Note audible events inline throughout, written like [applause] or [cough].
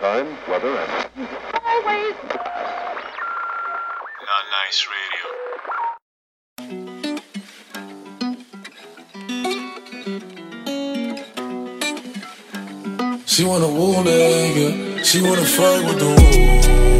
time, weather, and Always. Not nice radio. She wanna woo nigga, she wanna fight with the woo.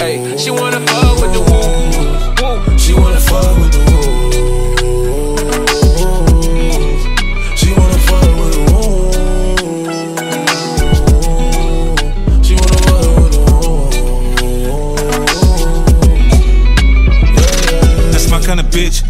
Hey, she wanna fuck with the woo. She wanna fuck with the woo. She wanna fuck with the woo. She wanna fuck with the woo. That's my kind of bitch.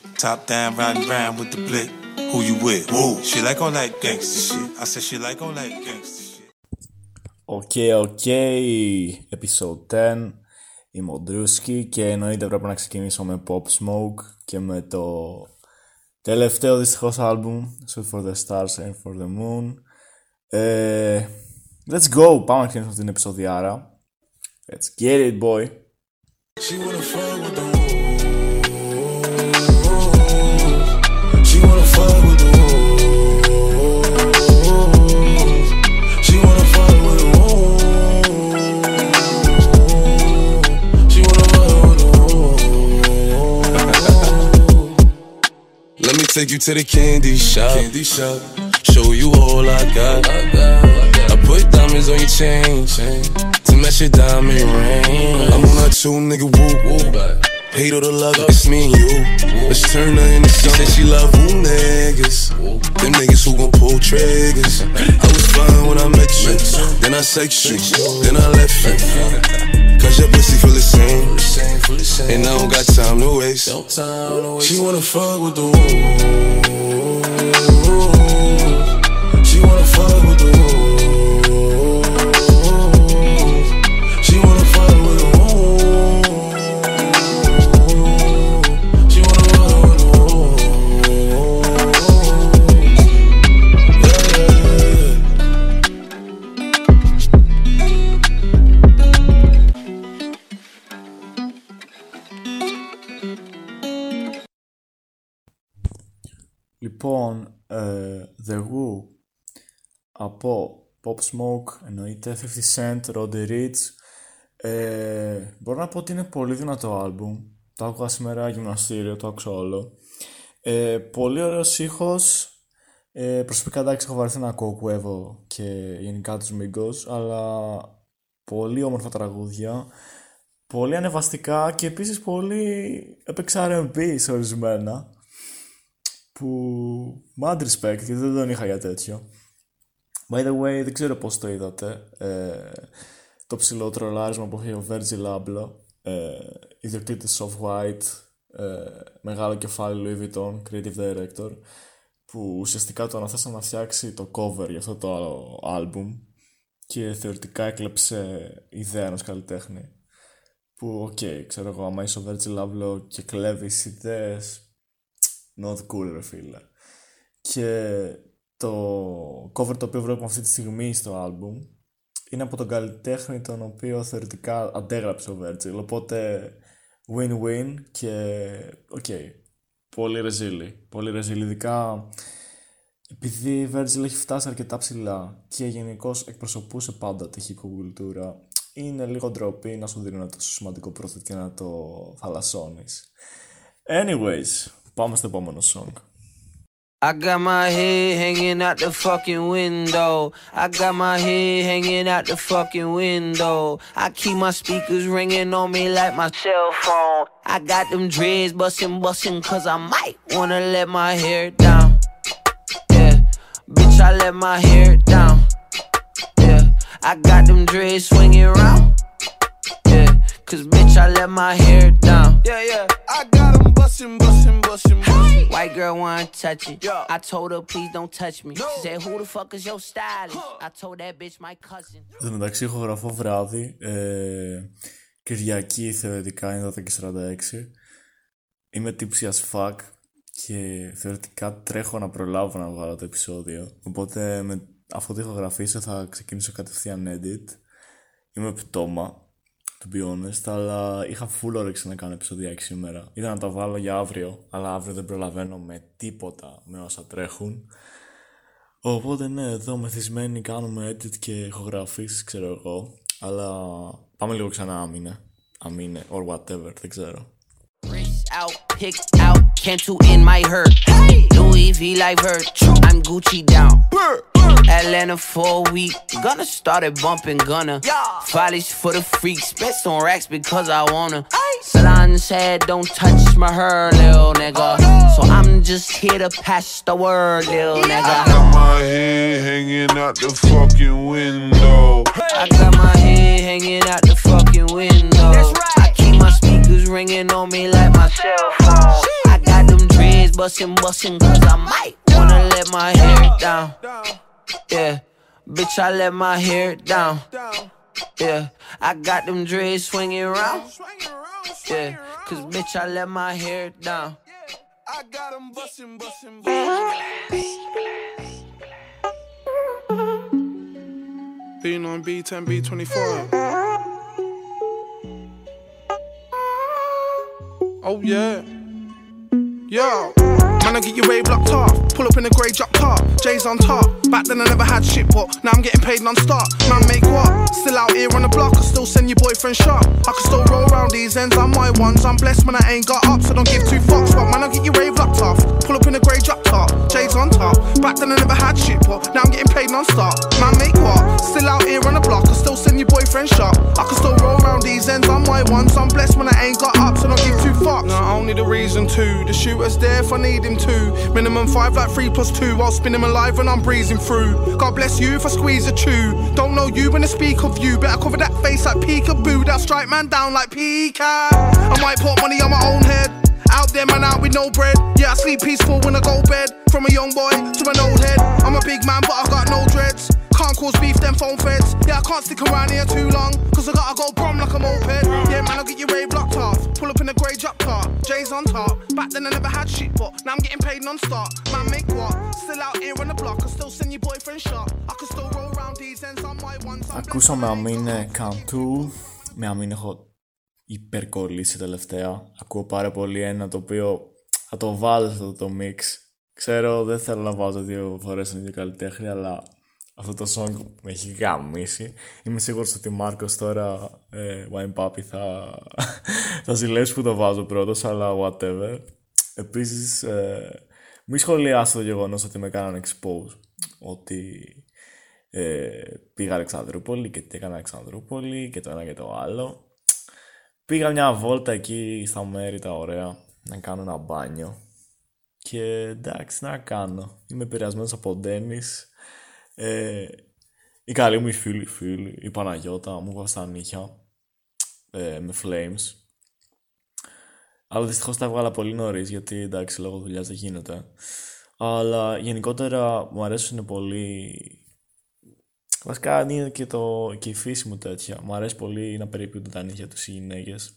Top down, riding round with the blick. Who you with? Woo. She like all that gangster shit. I said she like all that gangster shit. Οκ, οκ, episode 10 Είμαι ο Ντρούσκι και εννοείται πρέπει να ξεκινήσω με Pop Smoke και με το τελευταίο δυστυχώς άλμπουμ Shoot for the Stars and for the Moon ε, Let's go, πάμε να ξεκινήσουμε την επεισοδιάρα Let's get it boy She wanna fuck with the woo. She take you to the candy shop. Candy shop. Show you all I got. I got. I put diamonds on your chain, chain to match your diamond ring. I'm on a two nigga woo woo. Hate or the love, it's me and you. Let's turn her into something. She said she love who niggas. Them niggas who gon' pull triggers. I was fine when I met you. Then I sex you. Then I left you. Cause your pussy feel the same. And I don't got time to waste. She wanna fuck with the woo. Λοιπόν, ε, The Who από Pop Smoke εννοείται 50 Cent, Roddy Rich ε, μπορώ να πω ότι είναι πολύ δυνατό άλμπουμ. Το άκουγα σήμερα γυμναστήριο, το άκουσα όλο. Ε, πολύ ωραίος ήχος. Ε, προσωπικά εντάξει έχω βαρεθεί να ακούω Quavo και γενικά τους Migos αλλά πολύ όμορφα τραγούδια. Πολύ ανεβαστικά και επίσης πολύ έπαιξα R&B σε ορισμένα που mad respect γιατί δεν τον είχα για τέτοιο. By the way δεν ξέρω πως το είδατε ε, το ψηλό τρολάρισμα που έχει ο Virgil Abloh ε, ιδιοκτήτης of White ε, μεγάλο κεφάλι Louis Vuitton creative director που ουσιαστικά το αναθέσαν να φτιάξει το cover για αυτό το άλλο album και θεωρητικά έκλεψε ιδέα ενός καλλιτέχνη. Που οκ, ξέρω εγώ άμα είσαι ο Virgil Abloh και κλέβεις ιδέες not cool ρε φίλε και το cover το οποίο βλέπουμε αυτή τη στιγμή στο album είναι από τον καλλιτέχνη τον οποίο θεωρητικά αντέγραψε ο Virgil. Οπότε win-win και οκ. Okay, πολύ ρεζίλη. Πολύ ρεζίλη. Ειδικά επειδή η Virgil έχει φτάσει αρκετά ψηλά και γενικώς εκπροσωπούσε πάντα τη κουλτούρα, είναι λίγο ντροπή να σου δίνει ένα τόσο σημαντικό πρόθετ και να το θαλασσώνεις. Anyways, πάμε στο επόμενο song. I got my head hanging out the fucking window. I got my head hanging out the fucking window. I keep my speakers ringing on me like my cell phone. I got them dreads bustin', bustin', cause I might wanna let my hair down. Yeah, bitch, I let my hair down. Yeah, I got them dreads swinging around. Yeah, cause bitch, I let my hair down. Yeah, yeah, I got them bustin', bustin', bustin', bustin'. White girl wanna touch it. I told her, please don't touch me. She said, Who the fuck is your stylist? I told that bitch my cousin. Εν τω μεταξύ, ηχογραφώ βράδυ. Ε, Κυριακή θεωρητικά είναι 12 και 46. Είμαι τύψη as fuck και θεωρητικά τρέχω να προλάβω να βγάλω το επεισόδιο. Οπότε με, αφού το ηχογραφήσω θα ξεκινήσω κατευθείαν edit. Είμαι πτώμα to be honest, αλλά είχα full όρεξη να κάνω επεισοδιάκι σήμερα. Είδα να τα βάλω για αύριο, αλλά αύριο δεν προλαβαίνω με τίποτα με όσα τρέχουν. Οπότε ναι, εδώ μεθυσμένοι κάνουμε edit και ηχογραφήσεις, ξέρω εγώ. Αλλά πάμε λίγο ξανά άμυνε. Αμήνε, or whatever, δεν ξέρω. out, picked out, cancel in my hurt. Louis V like hurt. I'm Gucci down. Atlanta for a week. Gonna start it bumping, gonna. Follies for the freaks. Best on racks because I wanna. Salon said, don't touch my hair, little nigga. So I'm just here to pass the word, little nigga. I Got my head hanging out the fucking window. I got my head hanging out the fucking window. I keep my speakers ringing on me like my cell phone. Got bustin', bustin', cause I might wanna let my hair down. Yeah, bitch, I let my hair down. Yeah, I got them dreads swinging around. Yeah, cause bitch, I let my hair down. I got 'em bustin', bustin', bustin'. Being on B10, B24. Oh yeah. Yo, I get your rave locked off. Pull up in a grey drop top, J's on top. Back then I never had shit, but now I'm getting paid non-stop. Man, make what? Still out here on the block, I still send your boyfriend shop. I can still roll around these ends on my ones. I'm blessed when I ain't got up, so don't give two fucks. But man, I'll get your rave locked off. Pull up in a grey drop top, J's on top. Back then I never had shit, but now I'm getting paid non-stop. Man, make what? Still out here on the block, I still send your boyfriend shop. I can still roll around these ends on my ones. I'm blessed when I ain't got up, so don't give two fucks. No, I only the reason to. The shooter's there if I need him to. Minimum five like three plus two. I'll spin him alive when I'm breezing through. God bless you if I squeeze a chew. Don't know you when I speak of you. Better cover that face like peekaboo. That strike man down like peacock. I might put money on my own head. Out there, man, out with no bread. Yeah, I sleep peaceful when I go bed. From a young boy to an old head. I'm a big man, but I got no dreads. Can't cause beef, them phone feds. Yeah, I can't stick around here too long. Cause I gotta go brum like a moped. Yeah, man, I'll get your rave blocked off. Pull up in a grey drop car. J's on top. Back then I never had shit, but now I'm getting paid non stop. Man, make what? Still out here on the block. I still send your boyfriend shot. I can still roll around these ends on my ones. I'm Ακούσαμε αμήνε Καντού. Με αμήν έχω υπερκολλήσει τελευταία. Ακούω πάρα πολύ ένα το οποίο θα το βάλω σε αυτό το mix. Ξέρω, δεν θέλω να βάζω δύο φορές τον ίδιο καλλιτέχνη, αλλά αυτό το song με έχει γαμίσει. Είμαι σίγουρος ότι Μάρκος τώρα, ε, Wine Papi, θα, [laughs] θα ζηλέψει που το βάζω πρώτος, αλλά whatever. Επίσης, ε, μη σχολιάσω το γεγονός ότι με κάνανε expose, ότι ε, πήγα Αλεξανδρούπολη και τι έκανα Αλεξανδρούπολη και το ένα και το άλλο. Πήγα μια βόλτα εκεί στα μέρη τα ωραία να κάνω ένα μπάνιο. Και εντάξει, να κάνω. Είμαι επηρεασμένος από Ντένις. Ε, η καλή μου η φίλη, φίλη, η Παναγιώτα, μου έβαλε στα νύχια ε, με flames. Αλλά δυστυχώς τα έβγαλα πολύ νωρίς γιατί εντάξει λόγω δουλειάς δεν γίνεται. Αλλά γενικότερα μου αρέσουν πολύ Βασικά είναι και, το, και η φύση μου τέτοια. Μου αρέσει πολύ να περιποιούνται τα νύχια τους οι γυναίκες.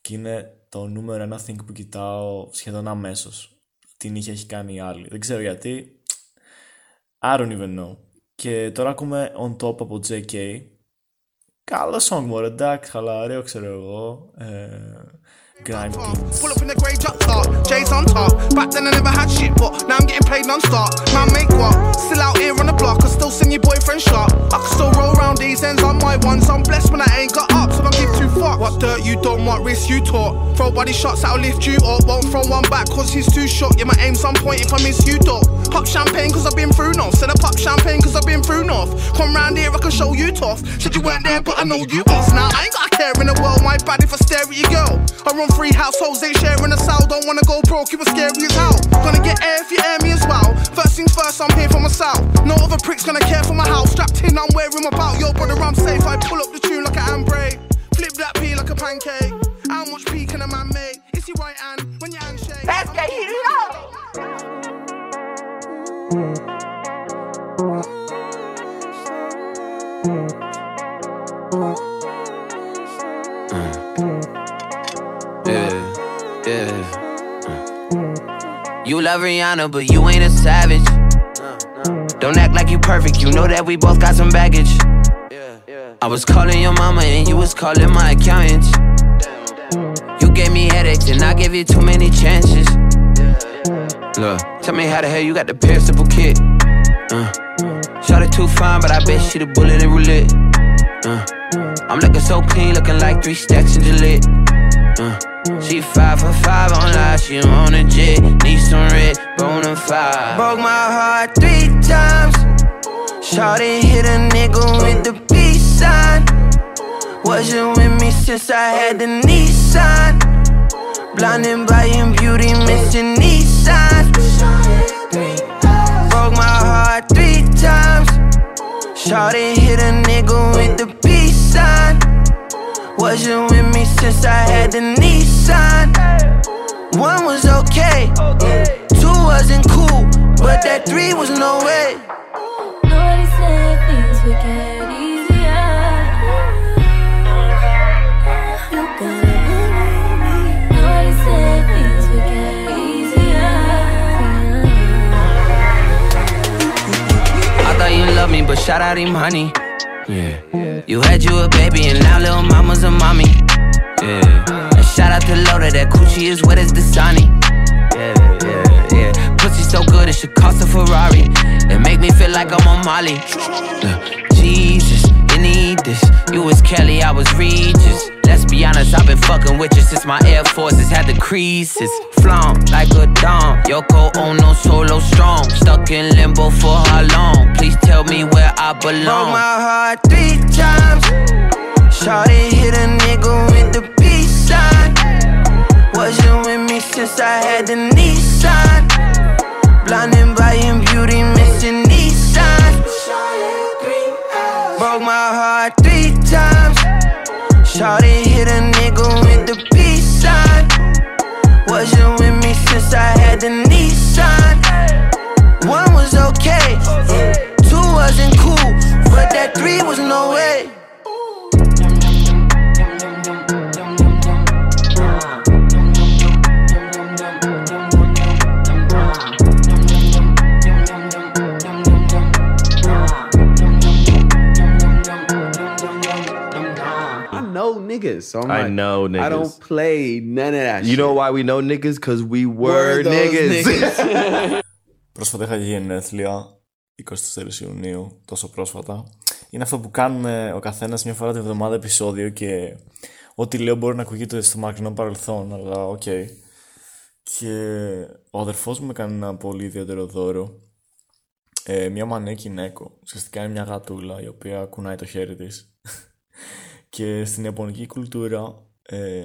Και είναι το νούμερο ένα thing που κοιτάω σχεδόν αμέσως. Τι νύχια έχει κάνει η άλλη. Δεν ξέρω γιατί. I don't even know. Και τώρα ακούμε On Top από JK. Καλό song μου, εντάξει, χαλαρέο ξέρω εγώ. Ε, Grind Kings. Pull up in the grey drop top, J's on top. Back then I never had shit, but now I'm getting paid non-stop. Man, make what? Still out here on the block, I still send your boyfriend shot. I can still roll round these ends on my ones. I'm blessed when I ain't got up, so don't give two fuck. What dirt you done, what risk you taught. Throw body shots that'll lift you up. Won't throw one back cause he's too short. Yeah, my aim's on point if I miss you, dog. Pop champagne cause I've been through enough. Said I pop champagne cause I've been through enough. Come round here, I can show you tough. Said you weren't there, but I know you us. Now I ain't got a care in the world, my bad if I stare at your girl. I run three households, they sharing a cell. Don't wanna go broke, you were scary as hell. Gonna get air if you air me as well. First things first, I'm here for myself. No other prick's gonna care for my house. Strapped in, I'm wearing my belt. Yo, brother, I'm safe. I pull up the tune like an handbrake. Flip that P like a pancake. How much P can a man make? It's your right hand when your handshake. Let's get it yeah. Mm. Mm. You love Rihanna, but you ain't a savage. Don't act like you perfect, you know that we both got some baggage. I was calling your mama and you was calling my accountant. You gave me headaches and I gave you too many chances. Look, tell me how the hell you got the perishable kid. Uh, shot it too fine, but I bet she the bullet in roulette. Uh, I'm looking so clean, looking like three stacks in Gillette. Uh, she five for five on live, she on a jet. Need some red, bona fide. Broke my heart three times. Shawty hit a nigga with the peace sign. Wasn't with me since I had the Nissan. Blinded by your beauty, missing Nissan. Shawty hit a nigga with the peace sign. Wasn't with me since I had the Nissan. One was okay, two wasn't cool, but that three was no way. Shout out him, honey. Yeah. You had you a baby, and now little mama's a mommy. Yeah. And shout out to Loda, that coochie is wet as the sunny. Yeah, yeah, yeah. Pussy so good, it should cost a Ferrari. It make me feel like I'm on Molly. Jesus, you need this. You was Kelly, I was Regis. Be honest, I've been fucking with you since my Air Forces had the creases. Flown like a dom. Yoko Ono solo strong. Stuck in limbo for how long? Please tell me where I belong. Broke my heart three times. Shawty hit a nigga with the peace sign. Wasn't with me since I had the Nissan. Blinded by your beauty, I had the so I'm I like, know I niggas. don't play none of that. You shit. know why we know niggas? Cause we were, Were those niggas. niggas. [laughs] Πρόσφατα είχα γενέθλια, 24 Ιουνίου, τόσο πρόσφατα. Είναι αυτό που κάνουμε ο καθένας μια φορά τη βδομάδα επεισόδιο και ό,τι λέω μπορεί να ακούγεται στο μακρινό παρελθόν, αλλά οκ. Και ο αδερφός μου έκανε ένα πολύ ιδιαίτερο δώρο. Ε, μια μανέκι νέκο. Ουσιαστικά είναι μια γατούλα η οποία κουνάει το χέρι της. Και στην ιαπωνική κουλτούρα ε,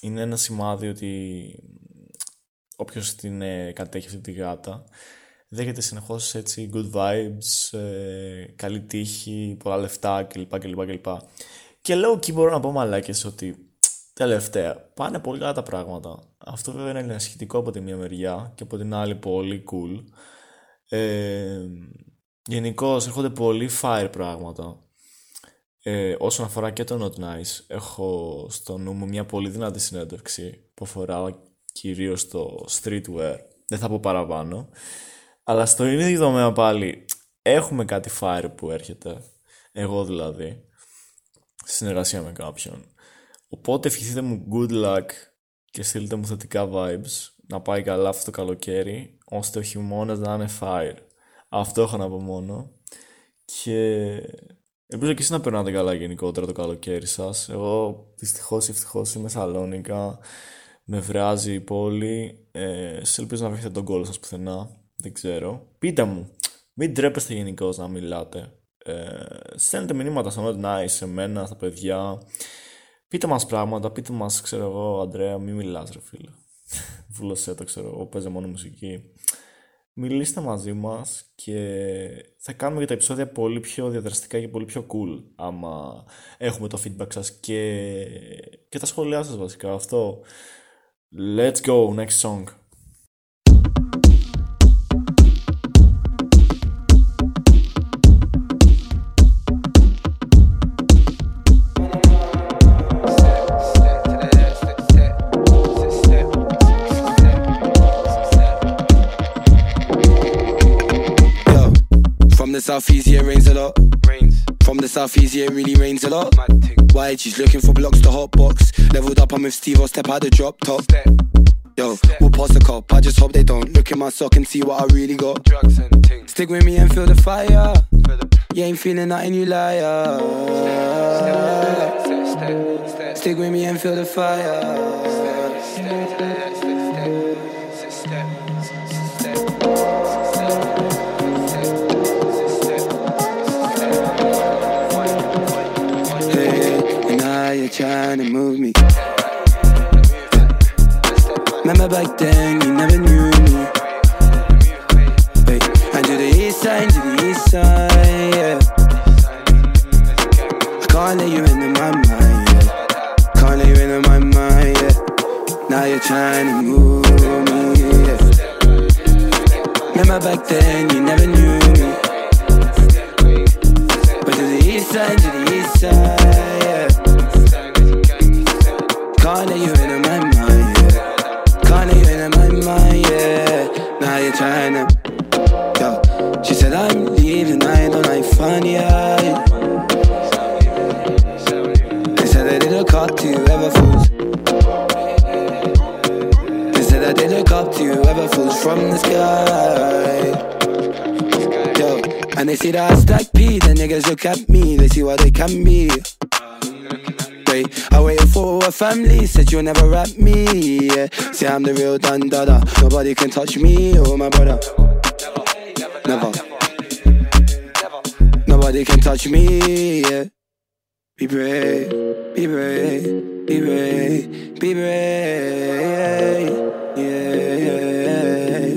είναι ένα σημάδι ότι όποιος την ε, κατέχει αυτή τη γάτα δέχεται συνεχώς έτσι good vibes, ε, καλή τύχη, πολλά λεφτά κλπ. κλπ, κλπ. Και λέω εκεί μπορώ να πω μαλάκες ότι τελευταία πάνε πολύ καλά τα πράγματα. Αυτό βέβαια είναι ενισχυτικό από τη μία μεριά και από την άλλη πολύ cool. Ε, Γενικώς έρχονται πολύ fire πράγματα. Ε, όσον αφορά και το Not Nice, έχω στο νου μου μια πολύ δυνατή συνέντευξη που αφορά κυρίως το streetwear. Δεν θα πω παραπάνω. Αλλά στο ίδιο τομέα πάλι έχουμε κάτι fire που έρχεται. Εγώ δηλαδή. συνεργασία με κάποιον. Οπότε ευχηθείτε μου good luck και στείλτε μου θετικά vibes να πάει καλά αυτό το καλοκαίρι ώστε ο χειμώνας να είναι fire. Αυτό έχω να πω μόνο. Και ελπίζω και εσείς να περνάτε καλά γενικότερα το καλοκαίρι σας. Εγώ δυστυχώς ή ευτυχώς είμαι Σαλόνικα. Με βράζει η πόλη. Ε, σας ελπίζω να βρείτε τον κόλλο σας πουθενά. Δεν ξέρω. Πείτε μου. Μην τρέπεστε γενικώς να μιλάτε. Ε, στέλνετε μηνύματα στο Not Nice σε μένα, στα παιδιά. Πείτε μας πράγματα, πείτε μας, ξέρω εγώ, Αντρέα, μην μιλάς ρε φίλε. [laughs] Βούλωσέ το, ξέρω εγώ, παίζε μόνο μουσική. Μιλήστε μαζί μας και θα κάνουμε και τα επεισόδια πολύ πιο διαδραστικά και πολύ πιο cool άμα έχουμε το feedback σας και, και τα σχόλιά σας βασικά. Αυτό. Let's go, next song. Southeast, yeah, rains a lot. Rains. From the southeast, yeah, it really rains a lot. Why? She's looking for blocks to hot box. Leveled up, I'm with Steve, I'll step out the drop top. Yo, we'll pass the cop. I just hope they don't look in my sock and see what I really got. Drugs and things. Stick with me and feel the fire. You ain't feeling nothing, you liar. Stick with me and feel the fire. Trying to move me. Remember back then, you never knew me. Hey, and to the east side, to the east side, yeah. I can't let you into my mind, yeah. Can't let you into my mind, yeah. Now you're trying to move me, yeah. Remember back then, can be. Wait, I waited for a family, said you'll never rap me. Yeah. See, I'm the real Dun Dada. Nobody can touch me or my brother. Never. Nobody can touch me. Yeah. Be brave, be brave, be brave, be brave. Yeah, yeah.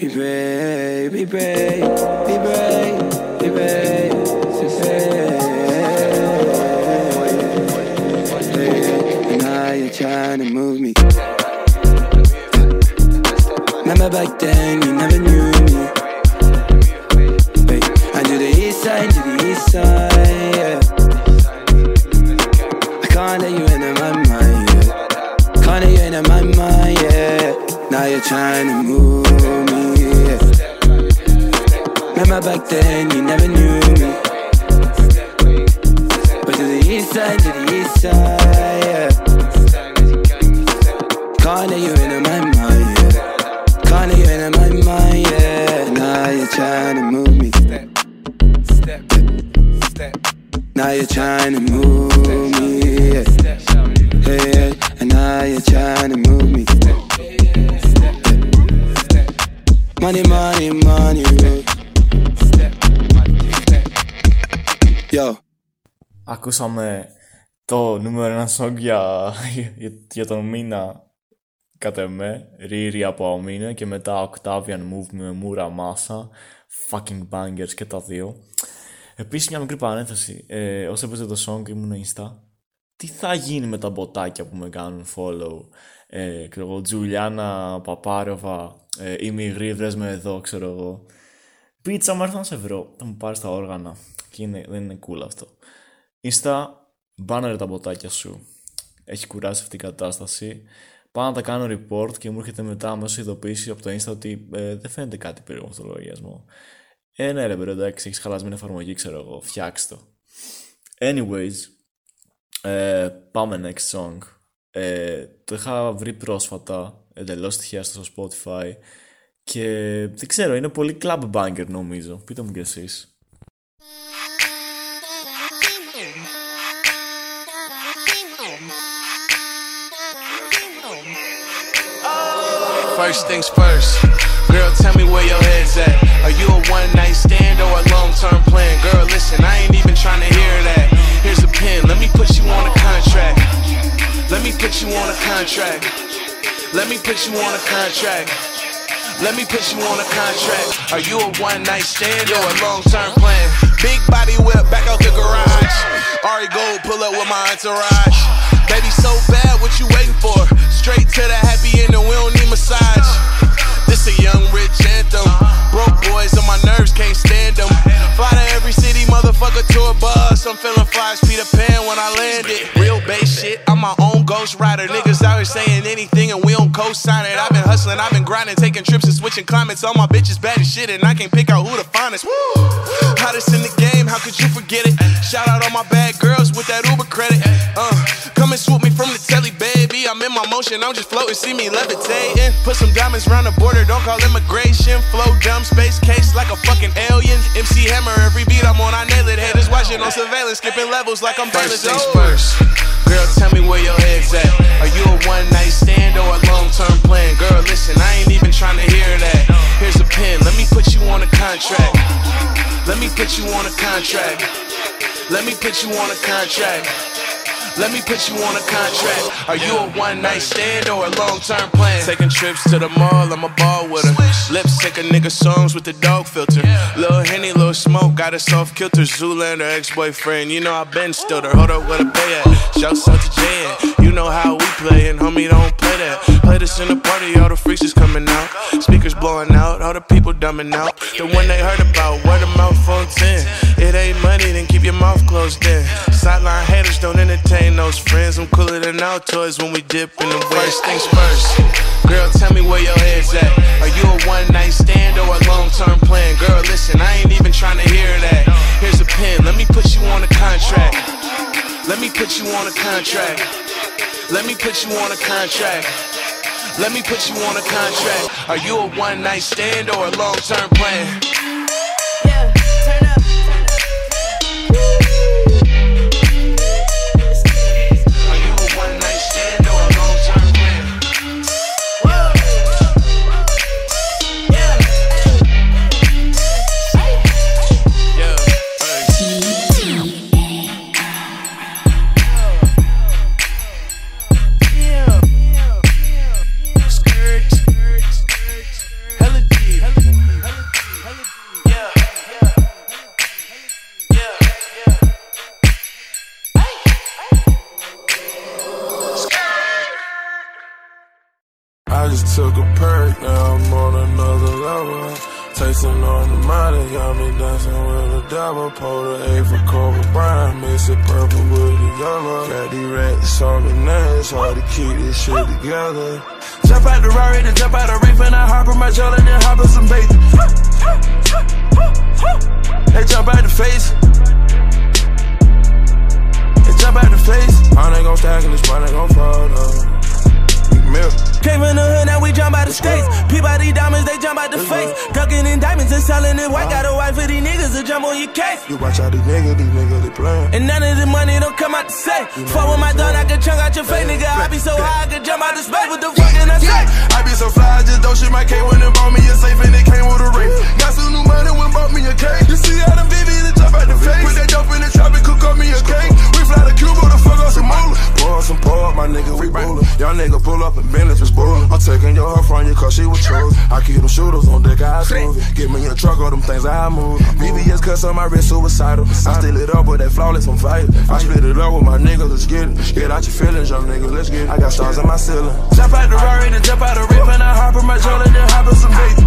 Be brave, be brave, be brave, be brave, trying to move me. Remember back then, you never knew Ακούσαμε το νούμερο ένα song για, για, για τον μήνα κατά εμέ, Riri από Αμίνα και μετά Octavian Move με Μούρα Μάσα, fucking bangers και τα δύο. Επίσης μια μικρή παρένθεση, ε, όσο έπαιζε το song ήμουν insta, τι θα γίνει με τα μποτάκια που με κάνουν follow, ε, ξέρω εγώ, Τζουλιάνα Παπάροβα, ε, ή Μιγρή, βρες με εδώ, ξέρω εγώ. Πίτσα μου έρθω να σε βρω, θα μου πάρεις τα όργανα και είναι, δεν είναι cool αυτό. Insta, μπάναρε τα μποτάκια σου. Έχει κουράσει αυτή η κατάσταση. Πάω να τα κάνω report και μου έρχεται μετά αμέσως ειδοποίηση από το Insta ότι ε, δεν φαίνεται κάτι περίεργο αυτό το λογαριασμό. Ε, ναι, ρε, μπρο, εντάξει, έχεις χαλασμένη εφαρμογή, ξέρω εγώ, φτιάξτε το. Anyways, Ε, πάμε next song. Ε, το είχα βρει πρόσφατα, εντελώς τυχαία στο Spotify και δεν ξέρω, είναι πολύ club banger νομίζω. Πείτε μου κι εσείς. First things first. Girl, tell me where your head's at. Are you a one night stand or a long term plan? Girl, listen, I ain't even trying to hear that. Here's a pen, let me put you on a contract. Let me put you on a contract. Let me put you on a contract. Let me put you on a contract. Are you a one night stand or a long term plan? Big body whip back out the garage. Ari Gold pull up with my entourage. Baby, so bad, what you waiting for? Straight to the happy ending, we don't need massage. This a young rich anthem. Broke boys on my nerves, can't stand them. Fly to every city, motherfucker, to a bus. I'm feeling fly as Peter Pan when I landed. Real bass shit, I'm my own ghost rider. Niggas out here saying anything and we don't co-sign it. I've been hustling, I've been grinding, taking trips and switching climates. All my bitches bad as shit and I can't pick out who the finest. Hottest in the game, how could you forget it? Shout out all my bad girls with that Uber credit. Uh, come and swoop me from the telly, baby. I'm in my motion, I'm just floating, see me levitating. Put some diamonds around the border, don't call immigration. Flow dumb, space case like a fucking alien. MC Hammer, every beat I'm on, I nail it. Haters watching on surveillance, skipping levels like I'm First things first. Girl, tell me where your head's at. Are you a one night stand or a long term plan? Girl, listen, I ain't even trying to hear that. Here's a pen, let me put you on a contract. Let me put you on a contract. Let me put you on a contract. Let me put you on a contract. Are you a one night stand or a long term plan? Taking trips to the mall, I'm a ball with her. Lip sync a nigga songs with the dog filter. Little Henny, little Smoke, got a soft kilter. Zoolander, ex boyfriend. You know I been still her. Hold up, where the pay at? Shouts out to Jan. You know how we play, and homie, don't play that. Play this in the party, all the freaks is coming out. Speakers blowing out, all the people dumbing out. The one they heard about, word of mouth on 10. It ain't money, then keep your mouth closed then. Sideline haters don't entertain those friends. I'm cooler than our toys when we dip in the First things first. Girl, tell me where your head's at. Are you a one night stand or a long term plan? Girl, listen, I ain't even trying to hear that. Here's a pen, let me put you on a contract. Let me put you on a contract. Let me put you on a contract. Let me put you on a contract. Are you a one night stand or a long term plan? I just took a perk, now I'm on another level. Tasting on the money, got me dancing with the devil. Pull the A for Kobe Bryant, mix it purple with the yellow. Got these racks on the nails, hard to keep this shit together. Jump out the Rari, then jump out the reef, and I hop on my jelly, then hop on some bacon. They jump out the face. They jump out the face. Money gon' stack and this money gon' fall though. Milk. Came from the hood, now we jump out the states. Peep out these diamonds, they jump out the face. Ducking in diamonds and selling it white. Uh-huh. Got a wife for these niggas to jump on your case. You watch out these niggas, these niggas they playin'. And none of the money don't come out the safe. Fuck with my done, I can chunk out your face, nigga. I be so high, I can jump out the space. What the fuck can I say? I be so fly, I just don't shit my K when it bought me a safe and it came with a ring. Got some new money when bought me a cake. You see how them VVs that jump out the face. Put that dope in the trap and cook up me a cake. We fly to Cuba to fuck up some moolah. Pour some pour up, my nigga, we rollin'. Y'all nigga pull up and bullin'. I'm taking your heart from you cause she was true. I keep them shooters on deck, I smooth it. Give me a truck, all them things I move. VVS cuts on my wrist, suicidal. I still it up with that flawless, I'm fire. I split it up with my niggas, let's get it. Get out your feelings, young nigga, let's get it. I got stars in my ceiling. Jump out the Rari, then jump out the reef, and I hop in my jelly, then hop in some bacon.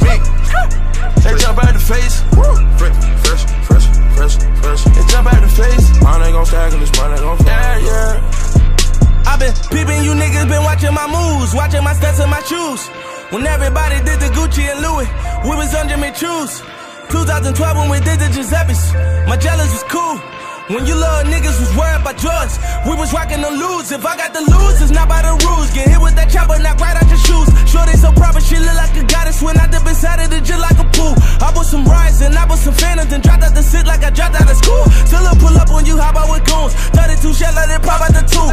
Me. They jump out the face. Fresh, fresh, fresh, fresh, fresh. They jump out the face. Money gon' stack and this money gon' fall. Yeah, yeah. I been peeping, you niggas been watching my moves, watching my steps and my shoes. When everybody did the Gucci and Louis, we was under Jimmy Choos. 2012 when we did the Giuseppe's, my jealous was cool. When you little niggas was worried about drugs, we was rocking the lose. If I got the lose, it's not by the rules. Get hit with that chopper, knock right out your shoes. Shorty so proper, she look like a goddess. When I dip inside of the just like a pool. I bought some rides and I bought some phantoms and dropped out the sit like I dropped out of school. Still a pull up when you hop out with goons. 32 shell, let it pop out the two.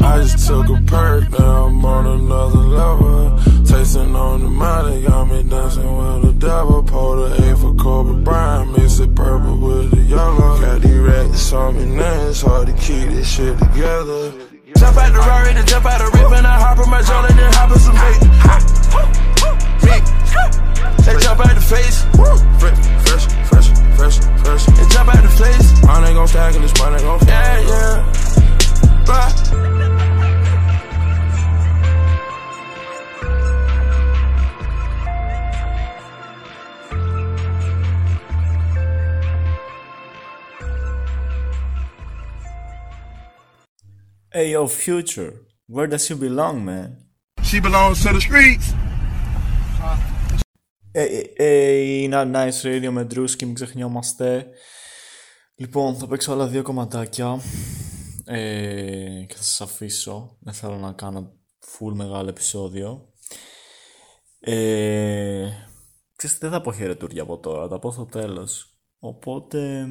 I just took a perk, now I'm on another level. Tasting on the money, got me dancing with the devil. Pour the A for Kobe Bryant, mix it purple with the yellow. Got these racks on me now, it's hard to keep this shit together. Jump out the Rari, then jump out the rip, and I hop in my joint, and then hop in some bait. Big. They jump out the face. Fresh, fresh, fresh, fresh, fresh. They jump out the face. Mine ain't gon' stack, and this yo, Future, where does you belong, man? She belongs to the streets. Ε, ε, ε, είναι Nice Radio με Drewski, μην ξεχνιόμαστε. Λοιπόν, θα παίξω άλλα δύο κομματάκια ε, και θα σας αφήσω. Δεν θέλω να κάνω full μεγάλο επεισόδιο. Ε, ξέρεις, δεν θα πω χαιρετούρια από τώρα, θα πω στο τέλος. Οπότε,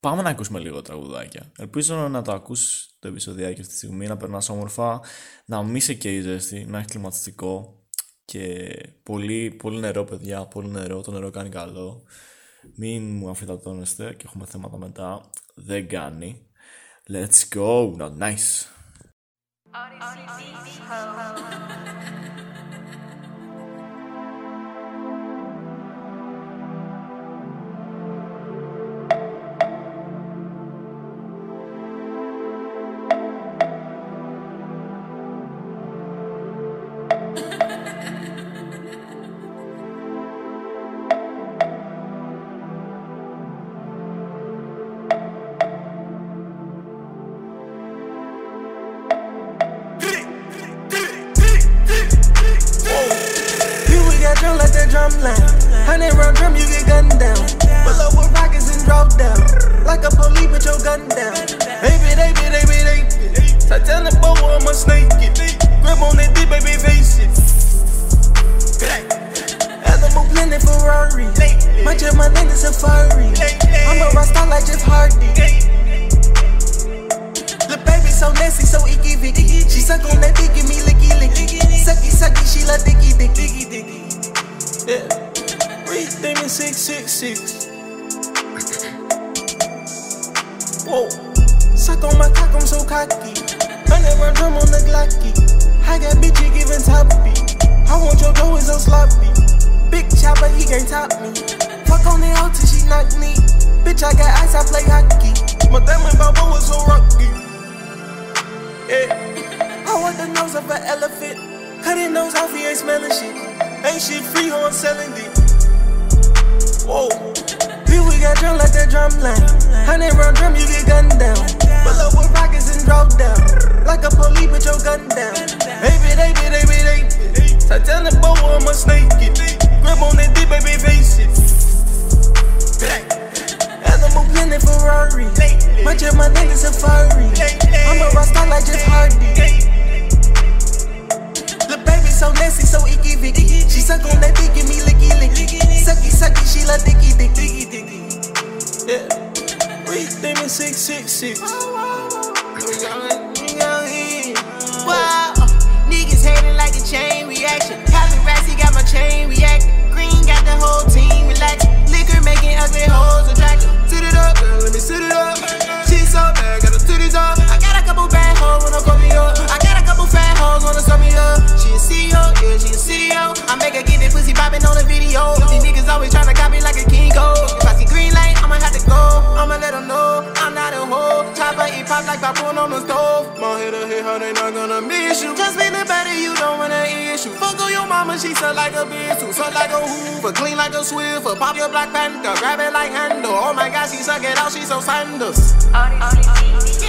πάμε να ακούσουμε λίγο τραγουδάκια. Ελπίζω να το ακούσεις το επεισοδιάκι αυτή τη στιγμή, να περνάς όμορφα, να μην σε καίει η ζέστη, να έχει κλιματιστικό και πολύ, πολύ νερό παιδιά, πολύ νερό, το νερό κάνει καλό. Μην μου αφιτατώνεστε και έχουμε θέματα μετά. Δεν κάνει. Let's go! Now, nice! Bitch, I got ice, I play hockey. My diamond baba was so rocky. Yeah. I want the nose of an elephant. Cut his nose off, he ain't smelling shit. Ain't shit free, ho, I'm selling it. Whoa. Here we got drum like that drum line. Hundred round drum, you get gunned down. Pull up with rockets and drop down. Like a police, put your gun down. Baby, they be, they be, they be. Titanic bow, I'm a snake it. Grip on that deep, baby, face it. Animal planet Ferrari. Much of my name is Safari. I'm a rock star like Jeff Hardy. The baby so nasty, so icky vicky. She suck on that dick, give me licky licky. Sucky sucky, she love dicky dicky. Yeah. Reach Damon six six six. Wow, niggas hating like a chain reaction. Paparazzi got my chain reacting. Green got the whole team relaxing. Liquor making ugly hoes me sit it up. She's so bad, got her titties up. I got a couple bad hoes wanna call me up. I got a couple fat hoes wanna sum me up. She a CEO, yeah, she a CEO. I make her get that pussy popping on the video. These niggas always tryna copy like a king gold. If I see green light, I'ma have to go. I'ma let them know I'm not a hoe. Chopper eat pop like popcorn on the stove. My head a hit her, they not feeling better, you don't want an issue. Fuck on your mama, she suck like a bitch too. Suck like a Hoover, clean like a Swiffer, pop your Black Panther, grab it like handle. Oh my God, she suck it out, she so sanders. Yeah.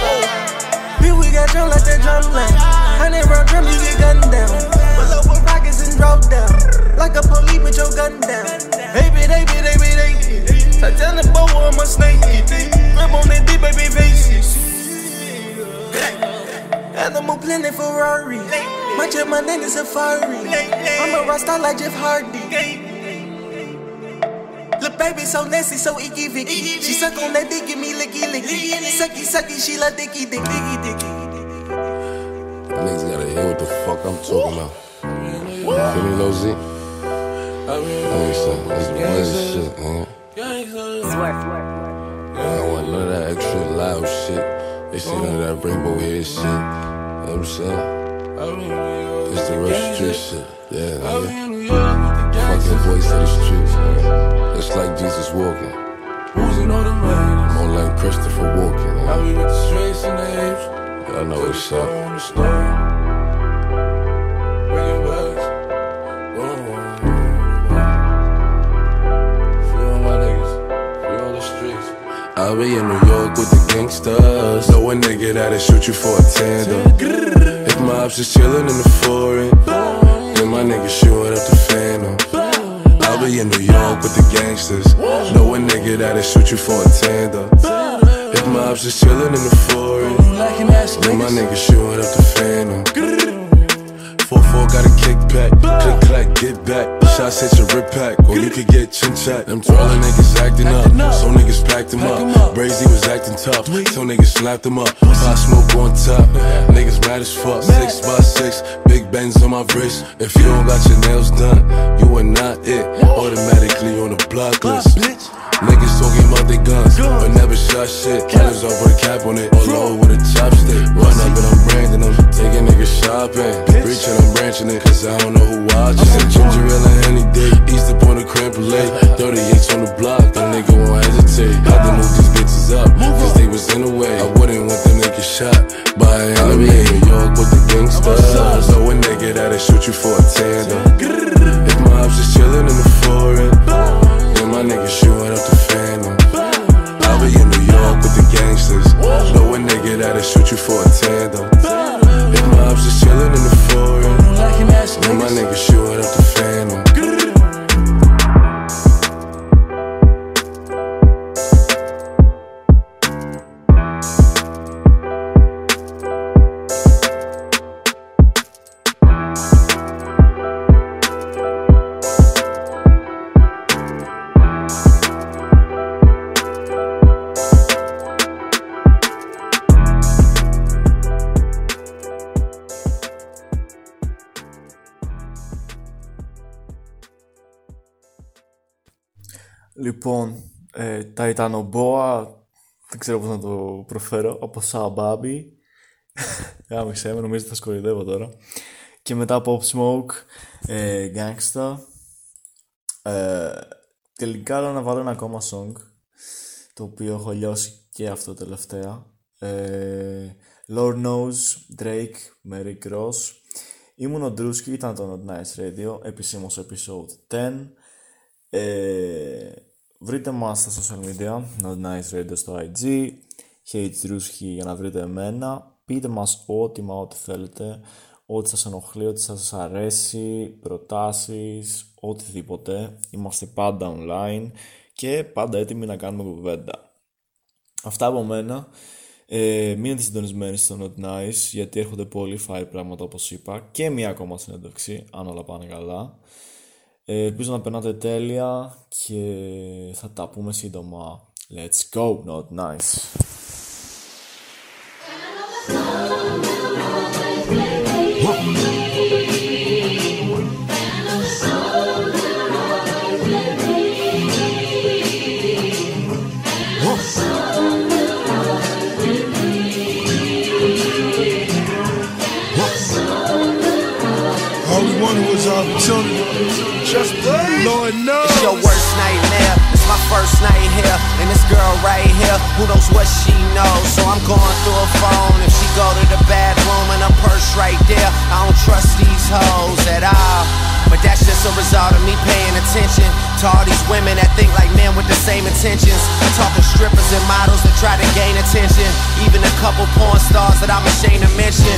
Oh. Here we got drum like that drum land. Honey round drum, you get gunned down. Pull up with rockets and drop down. Like a police, put your gun down. Baby, bitch, baby, bitch, hey, bitch, hey, bitch. So tell the boy I'm a snake. Grip on that deep baby face. Hey move planet Ferrari. My jet, my name is Safari. I'm a rock star like Jeff Hardy. Lil' baby so nasty, so icky vicky. She suck on that dick, give me licky licky. Sucky sucky, she love dicky dick dicky dicky. Niggas gotta hear what the fuck I'm talking about. Feel me, Lil Z? Gangsta, that's the best shit, man. I don't want none of that extra loud shit. They see none of that rainbow hair shit. You know what I'm saying? It's the real street shit. Yeah, nigga. Fucking voice of the streets, man. It's like Jesus walking. More like Christopher Walken. I be with the straights and the apes. I know what's up. I be in New York with the gangsters. Know a nigga that'll shoot you for a tandem. If my ops is chillin' in the foreign, then my nigga shooting up the phantom. I'll be in New York with the gangsters. Know a nigga that'll shoot you for a tandem. If my ops is chillin' in the foreign, then my nigga shooting up the phantom. 4-4 got a kickback, click clack, get back. Shots hit your rip pack, or you could get chin chat. Them twirling niggas acting up, so niggas packed them up. Brazy was acting tough, so niggas slapped them up. Pop smoke on top, niggas mad as fuck. Six by six, big bangs on my wrist. If you don't got your nails done, you are not it. Automatically on the block list. Niggas talking about their guns, but never shot shit. Killers off with a cap on it, all low with a chopstick. Run up and I'm branding them, taking niggas shopping. Preaching, I'm branching it, cause I don't know who watches. Ginger ale and any day, east up on the brulee. 38s on the block, the nigga won't hesitate. Had to move these bitches up, cause they was in the way. I wouldn't want them niggas shot by an enemy. New York with the gangsters. Know a nigga that'll shoot you for a tandem. Ξέρω πώς να το προφέρω, από Σαμπάμπι. [laughs] Γάμισε με, νομίζω ότι θα σκορυδεύω τώρα. Και μετά Pop Smoke, ε, Gangsta. Ε, τελικά λέω να βάλω ένα ακόμα song, το οποίο έχω λιώσει και αυτό τελευταία. Ε, Lord Knows, Drake, Mary Cross. Ήμουν ο Drewski, ήταν το Not Nice Radio, επισήμως episode 10. Ε, βρείτε μας στα social media, Not Nice Radio στο IG, Hate Drewski για να βρείτε εμένα. Πείτε μας ό,τι μα ό,τι θέλετε, ό,τι σας ενοχλεί, ό,τι σας αρέσει, προτάσεις, οτιδήποτε. Είμαστε πάντα online και πάντα έτοιμοι να κάνουμε κουβέντα. Αυτά από μένα. Ε, μείνετε συντονισμένοι στο Not Nice γιατί έρχονται πολύ fire πράγματα όπως είπα και μία ακόμα συνέντευξη αν όλα πάνε καλά. Ε, ελπίζω να περνάτε τέλεια και θα τα πούμε σύντομα. Let's go, Not Nice. All we wanted was opportunity. Just Lord knows. It's your worst nightmare. It's my first night here. And this girl right here, who knows what she knows. So I'm going through her phone. If she go to the bathroom and her purse right there, I don't trust these hoes at all. But that's just a result of me paying attention to all these women that think like men with the same intentions. Talking strippers and models that try to gain attention. Even a couple porn stars that I'm ashamed to mention.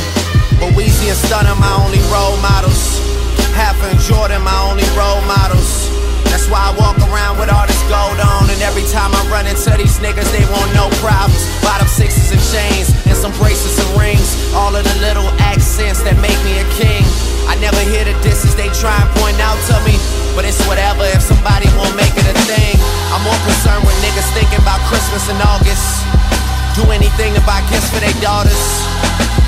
But Weezy and Stunner my only role models. Hov and Jordan my only role models. That's why I walk around with all this gold on. And every time I run into these niggas, they want no problems. Bottom sixes and chains, and some bracelets and rings. All of the little accents that make me a king. I never hear the disses they try and point out to me. But it's whatever if somebody won't make it a thing. I'm more concerned with niggas thinking about Christmas in August. Do anything to buy gifts for their daughters.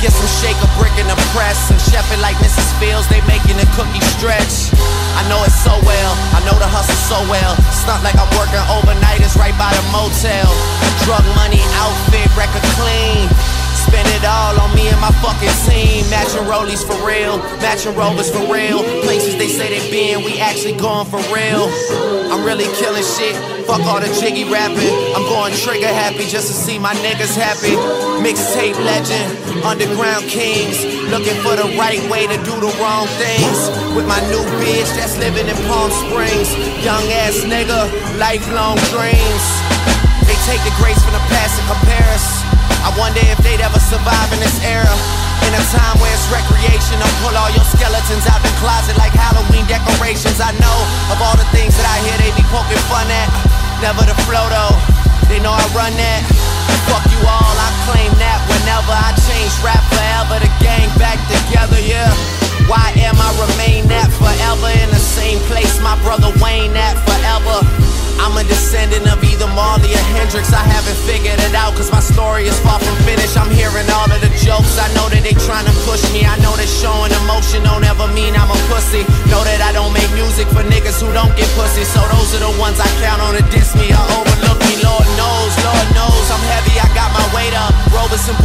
Get some shake a brick in the press and chef it like Mrs. Fields, they making the cookie stretch. I know it so well, I know the hustle so well. Stunt like I'm working overnight, it's right by the motel. Drug money, outfit, record clean. Spend it all on me and my fucking team. Matching rollies for real, matching rovers for real. Places they say they been, we actually going for real. I'm really killing shit. Fuck all the jiggy rapping. I'm going trigger happy just to see my niggas happy. Mixtape legend, underground kings. Looking for the right way to do the wrong things. With my new bitch that's living in Palm Springs. Young ass nigga, lifelong dreams. They take the grace from the past and compare us. I wonder if they'd ever survive in this era. In a time where it's recreation, don't pull all your skeletons out the closet like Halloween decorations. I know of all the things that I hear they be poking fun at. Never the flow though, they know I run that. Fuck you all, I claim that whenever I change rap forever, the gang back together, yeah. Why am I remain that forever in the same place my brother Wayne at forever? I'm a descendant of either Marley or Hendrix. I haven't figured it out, cause my story is far from finished. I'm hearing all of the jokes. I know that they trying to push me. I know that showing emotion don't ever mean I'm a pussy. Know that I don't make music for niggas who don't get pussy. So those are the ones I count on to diss me or overlook me. Lord knows, Lord knows I'm heavy. I got my weight up. Roberson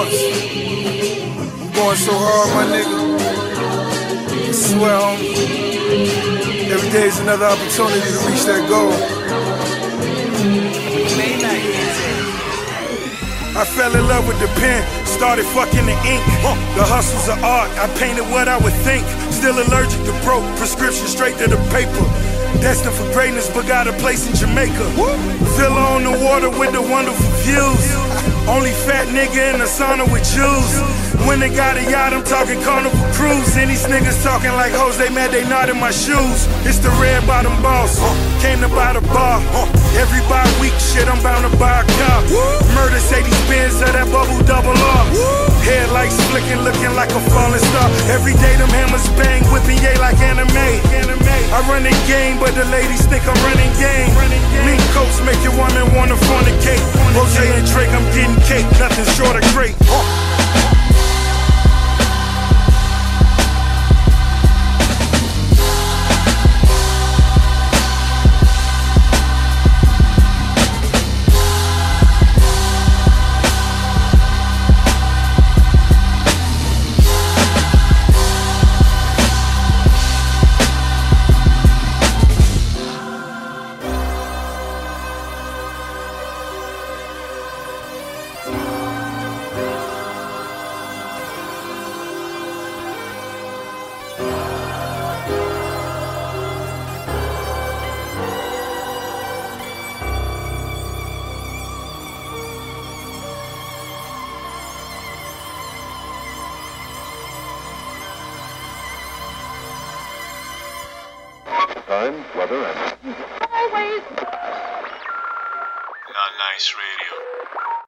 I'm going so hard, my nigga. I swear, homie. Every day is another opportunity to reach that goal. I fell in love with the pen, started fucking the ink. The hustle's of art, I painted what I would think. Still allergic to broke, prescription straight to the paper. Destined for greatness, but got a place in Jamaica. Villa on the water with the wonderful views. Only fat nigga in the sauna with Jews. When they got a yacht, I'm talking carnival cruise. And these niggas talking like hoes, they mad they not in my shoes. It's the red bottom boss, came to buy the bar. Every bi week, shit, I'm bound to buy a car. Murder say these bins of that bubble double flicking, looking like a falling star. Every day them hammers bang, whipping yay like anime. I run the game, but the ladies think I'm running game. Mink coats make your woman wanna fornicate. Rozay and Drake, I'm getting cake, nothing short of great.